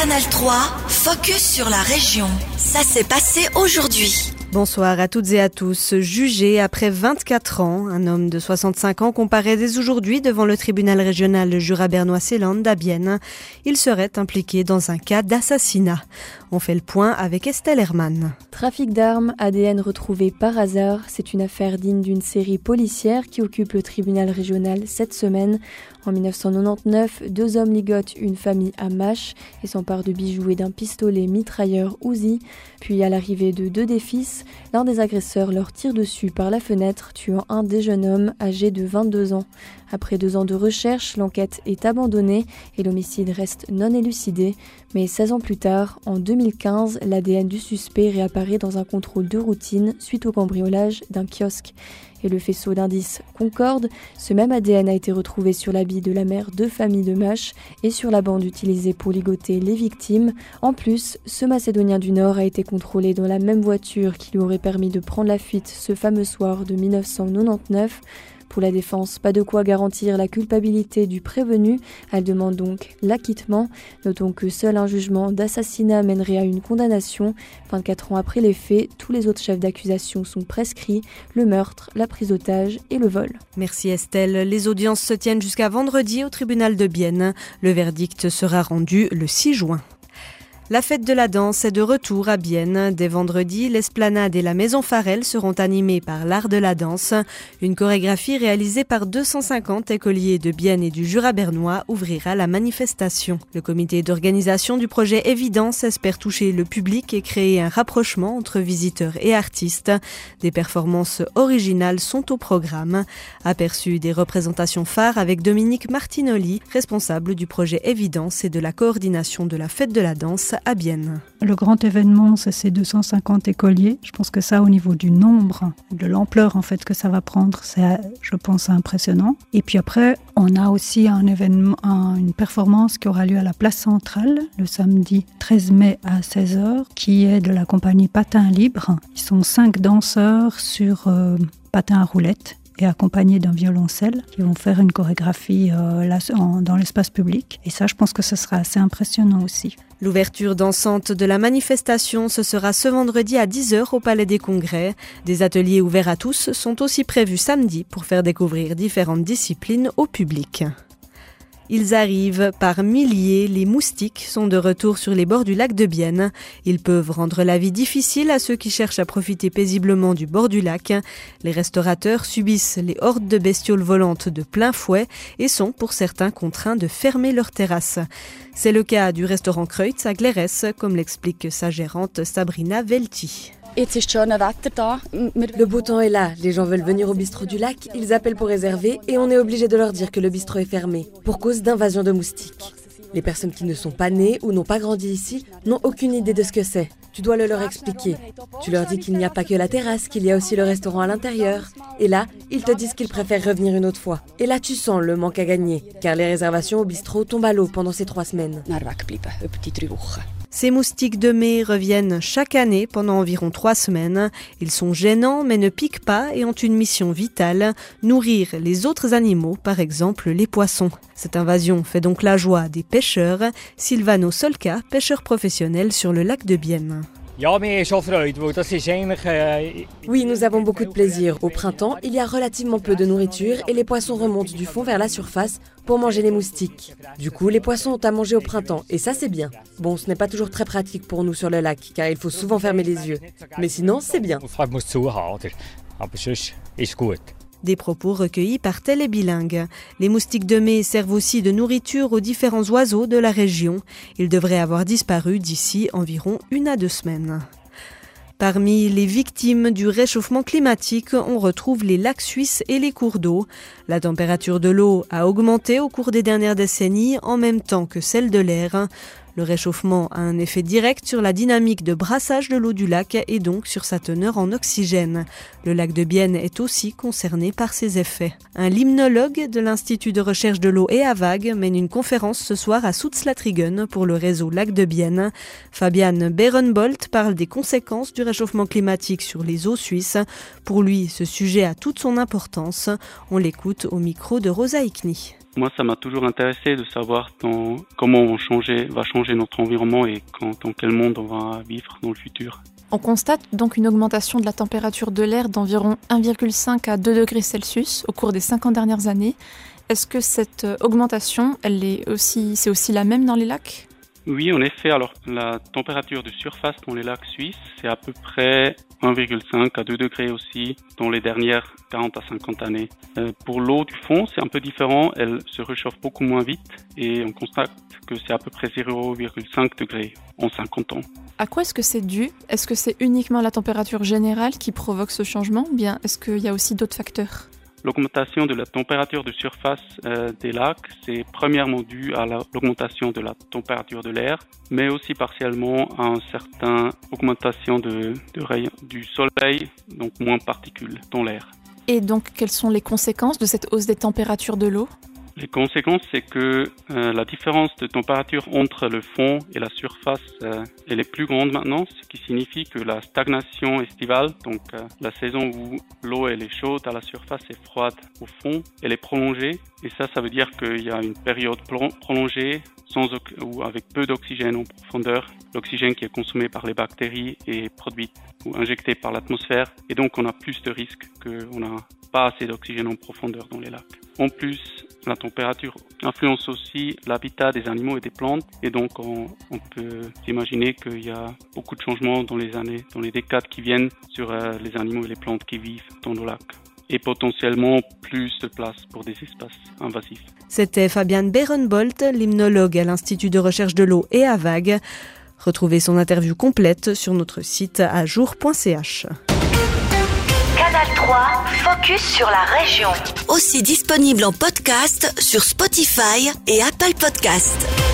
Canal 3, focus sur la région. Ça s'est passé aujourd'hui. Bonsoir à toutes et à tous. Jugé après 24 ans, un homme de 65 ans comparaît dès aujourd'hui devant le tribunal régional Jura-Bernois-Célande à Bienne. Il serait impliqué dans un cas d'assassinat. On fait le point avec Estelle Herman. Trafic d'armes, ADN retrouvé par hasard, c'est une affaire digne d'une série policière qui occupe le tribunal régional cette semaine. En 1999, deux hommes ligotent une famille à Mâche et s'emparent de bijoux et d'un pistolet mitrailleur Uzi. Puis à l'arrivée de deux des fils, l'un des agresseurs leur tire dessus par la fenêtre, tuant un des jeunes hommes âgé de 22 ans. Après deux ans de recherche, l'enquête est abandonnée et l'homicide reste non élucidé. Mais 16 ans plus tard, en 2015, l'ADN du suspect réapparaît dans un contrôle de routine suite au cambriolage d'un kiosque. Et le faisceau d'indices concorde. Ce même ADN a été retrouvé sur l'habit de la mère de famille de Mâche et sur la bande utilisée pour ligoter les victimes. En plus, ce Macédonien du Nord a été contrôlé dans la même voiture qui lui aurait permis de prendre la fuite ce fameux soir de 1999. Pour la défense, pas de quoi garantir la culpabilité du prévenu. Elle demande donc l'acquittement. Notons que seul un jugement d'assassinat mènerait à une condamnation. 24 ans après les faits, tous les autres chefs d'accusation sont prescrits le meurtre, la prise d'otage et le vol. Merci Estelle. Les audiences se tiennent jusqu'à vendredi au tribunal de Bienne. Le verdict sera rendu le 6 juin. La fête de la danse est de retour à Bienne. Dès vendredi, l'esplanade et la maison Farel seront animées par l'art de la danse. Une chorégraphie réalisée par 250 écoliers de Bienne et du Jura bernois ouvrira la manifestation. Le comité d'organisation du projet Évidence espère toucher le public et créer un rapprochement entre visiteurs et artistes. Des performances originales sont au programme. Aperçu des représentations phares avec Dominique Martinoli, responsable du projet Évidence et de la coordination de la fête de la danse à Bienne. Le grand événement, c'est ces 250 écoliers. Je pense que ça, au niveau du nombre, de l'ampleur en fait que ça va prendre, c'est, je pense, impressionnant. Et puis après, on a aussi un événement, une performance qui aura lieu à la place centrale le samedi 13 mai à 16h, qui est de la compagnie Patin Libre. Ils sont cinq danseurs sur euh, patin à roulettes et accompagnés d'un violoncelle qui vont faire une chorégraphie euh, là, dans l'espace public. Et ça, je pense que ce sera assez impressionnant aussi. L'ouverture dansante de la manifestation, ce sera ce vendredi à 10h au Palais des Congrès. Des ateliers ouverts à tous sont aussi prévus samedi pour faire découvrir différentes disciplines au public. Ils arrivent par milliers, les moustiques sont de retour sur les bords du lac de Bienne. Ils peuvent rendre la vie difficile à ceux qui cherchent à profiter paisiblement du bord du lac. Les restaurateurs subissent les hordes de bestioles volantes de plein fouet et sont pour certains contraints de fermer leurs terrasses. C'est le cas du restaurant Kreutz à Glérès, comme l'explique sa gérante Sabrina Velti. Le beau temps est là, les gens veulent venir au bistrot du lac, ils appellent pour réserver et on est obligé de leur dire que le bistrot est fermé pour cause d'invasion de moustiques. Les personnes qui ne sont pas nées ou n'ont pas grandi ici n'ont aucune idée de ce que c'est. Tu dois le leur expliquer. Tu leur dis qu'il n'y a pas que la terrasse, qu'il y a aussi le restaurant à l'intérieur. Et là, ils te disent qu'ils préfèrent revenir une autre fois. Et là, tu sens le manque à gagner, car les réservations au bistrot tombent à l'eau pendant ces trois semaines. Ces moustiques de mai reviennent chaque année pendant environ trois semaines. Ils sont gênants mais ne piquent pas et ont une mission vitale, nourrir les autres animaux, par exemple les poissons. Cette invasion fait donc la joie des pêcheurs. Silvano Solka, pêcheur professionnel sur le lac de Bienne. Oui, nous avons beaucoup de plaisir. Au printemps, il y a relativement peu de nourriture et les poissons remontent du fond vers la surface pour manger les moustiques. Du coup, les poissons ont à manger au printemps et ça c'est bien. Bon, ce n'est pas toujours très pratique pour nous sur le lac car il faut souvent fermer les yeux. Mais sinon, c'est bien. Des propos recueillis par Télé Bilingue. Les moustiques de mai servent aussi de nourriture aux différents oiseaux de la région. Ils devraient avoir disparu d'ici environ une à deux semaines. Parmi les victimes du réchauffement climatique, on retrouve les lacs suisses et les cours d'eau. La température de l'eau a augmenté au cours des dernières décennies en même temps que celle de l'air. Le réchauffement a un effet direct sur la dynamique de brassage de l'eau du lac et donc sur sa teneur en oxygène. Le lac de Bienne est aussi concerné par ces effets. Un limnologue de l'Institut de recherche de l'eau et à Vague mène une conférence ce soir à Soutslatrigen pour le réseau Lac de Bienne. Fabian Berenbolt parle des conséquences du réchauffement climatique sur les eaux suisses. Pour lui, ce sujet a toute son importance. On l'écoute au micro de Rosa Ikni. Moi, ça m'a toujours intéressé de savoir comment on va changer notre environnement et dans quel monde on va vivre dans le futur. On constate donc une augmentation de la température de l'air d'environ 1,5 à 2 degrés Celsius au cours des 50 dernières années. Est-ce que cette augmentation, elle est aussi, c'est aussi la même dans les lacs? Oui, en effet. Alors, la température de surface dans les lacs suisses, c'est à peu près 1,5 à 2 degrés aussi dans les dernières 40 à 50 années. Euh, pour l'eau du fond, c'est un peu différent. Elle se réchauffe beaucoup moins vite et on constate que c'est à peu près 0,5 degrés en 50 ans. À quoi est-ce que c'est dû? Est-ce que c'est uniquement la température générale qui provoque ce changement? Ou bien est-ce qu'il y a aussi d'autres facteurs? L'augmentation de la température de surface euh, des lacs, c'est premièrement dû à l'augmentation de la température de l'air, mais aussi partiellement à une certaine augmentation de, de du soleil, donc moins de particules dans l'air. Et donc, quelles sont les conséquences de cette hausse des températures de l'eau? Les conséquences, c'est que euh, la différence de température entre le fond et la surface, euh, elle est plus grande maintenant, ce qui signifie que la stagnation estivale, donc euh, la saison où l'eau est chaude à la surface et froide au fond, elle est prolongée. Et ça, ça veut dire qu'il y a une période prolongée sans ou avec peu d'oxygène en profondeur. L'oxygène qui est consommé par les bactéries est produit ou injecté par l'atmosphère. Et donc, on a plus de risques qu'on n'a pas assez d'oxygène en profondeur dans les lacs. En plus, la température influence aussi l'habitat des animaux et des plantes et donc on, peut imaginer qu'il y a beaucoup de changements dans les années, dans les décades qui viennent sur euh, les animaux et les plantes qui vivent dans nos lacs et potentiellement plus de place pour des espaces invasifs. C'était Fabienne Berenbolt, l'hymnologue à l'Institut de recherche de l'eau et à Vague. Retrouvez son interview complète sur notre site à jour.ch. Canal 3, focus sur la région. Aussi disponible en podcast sur Spotify et Apple Podcast.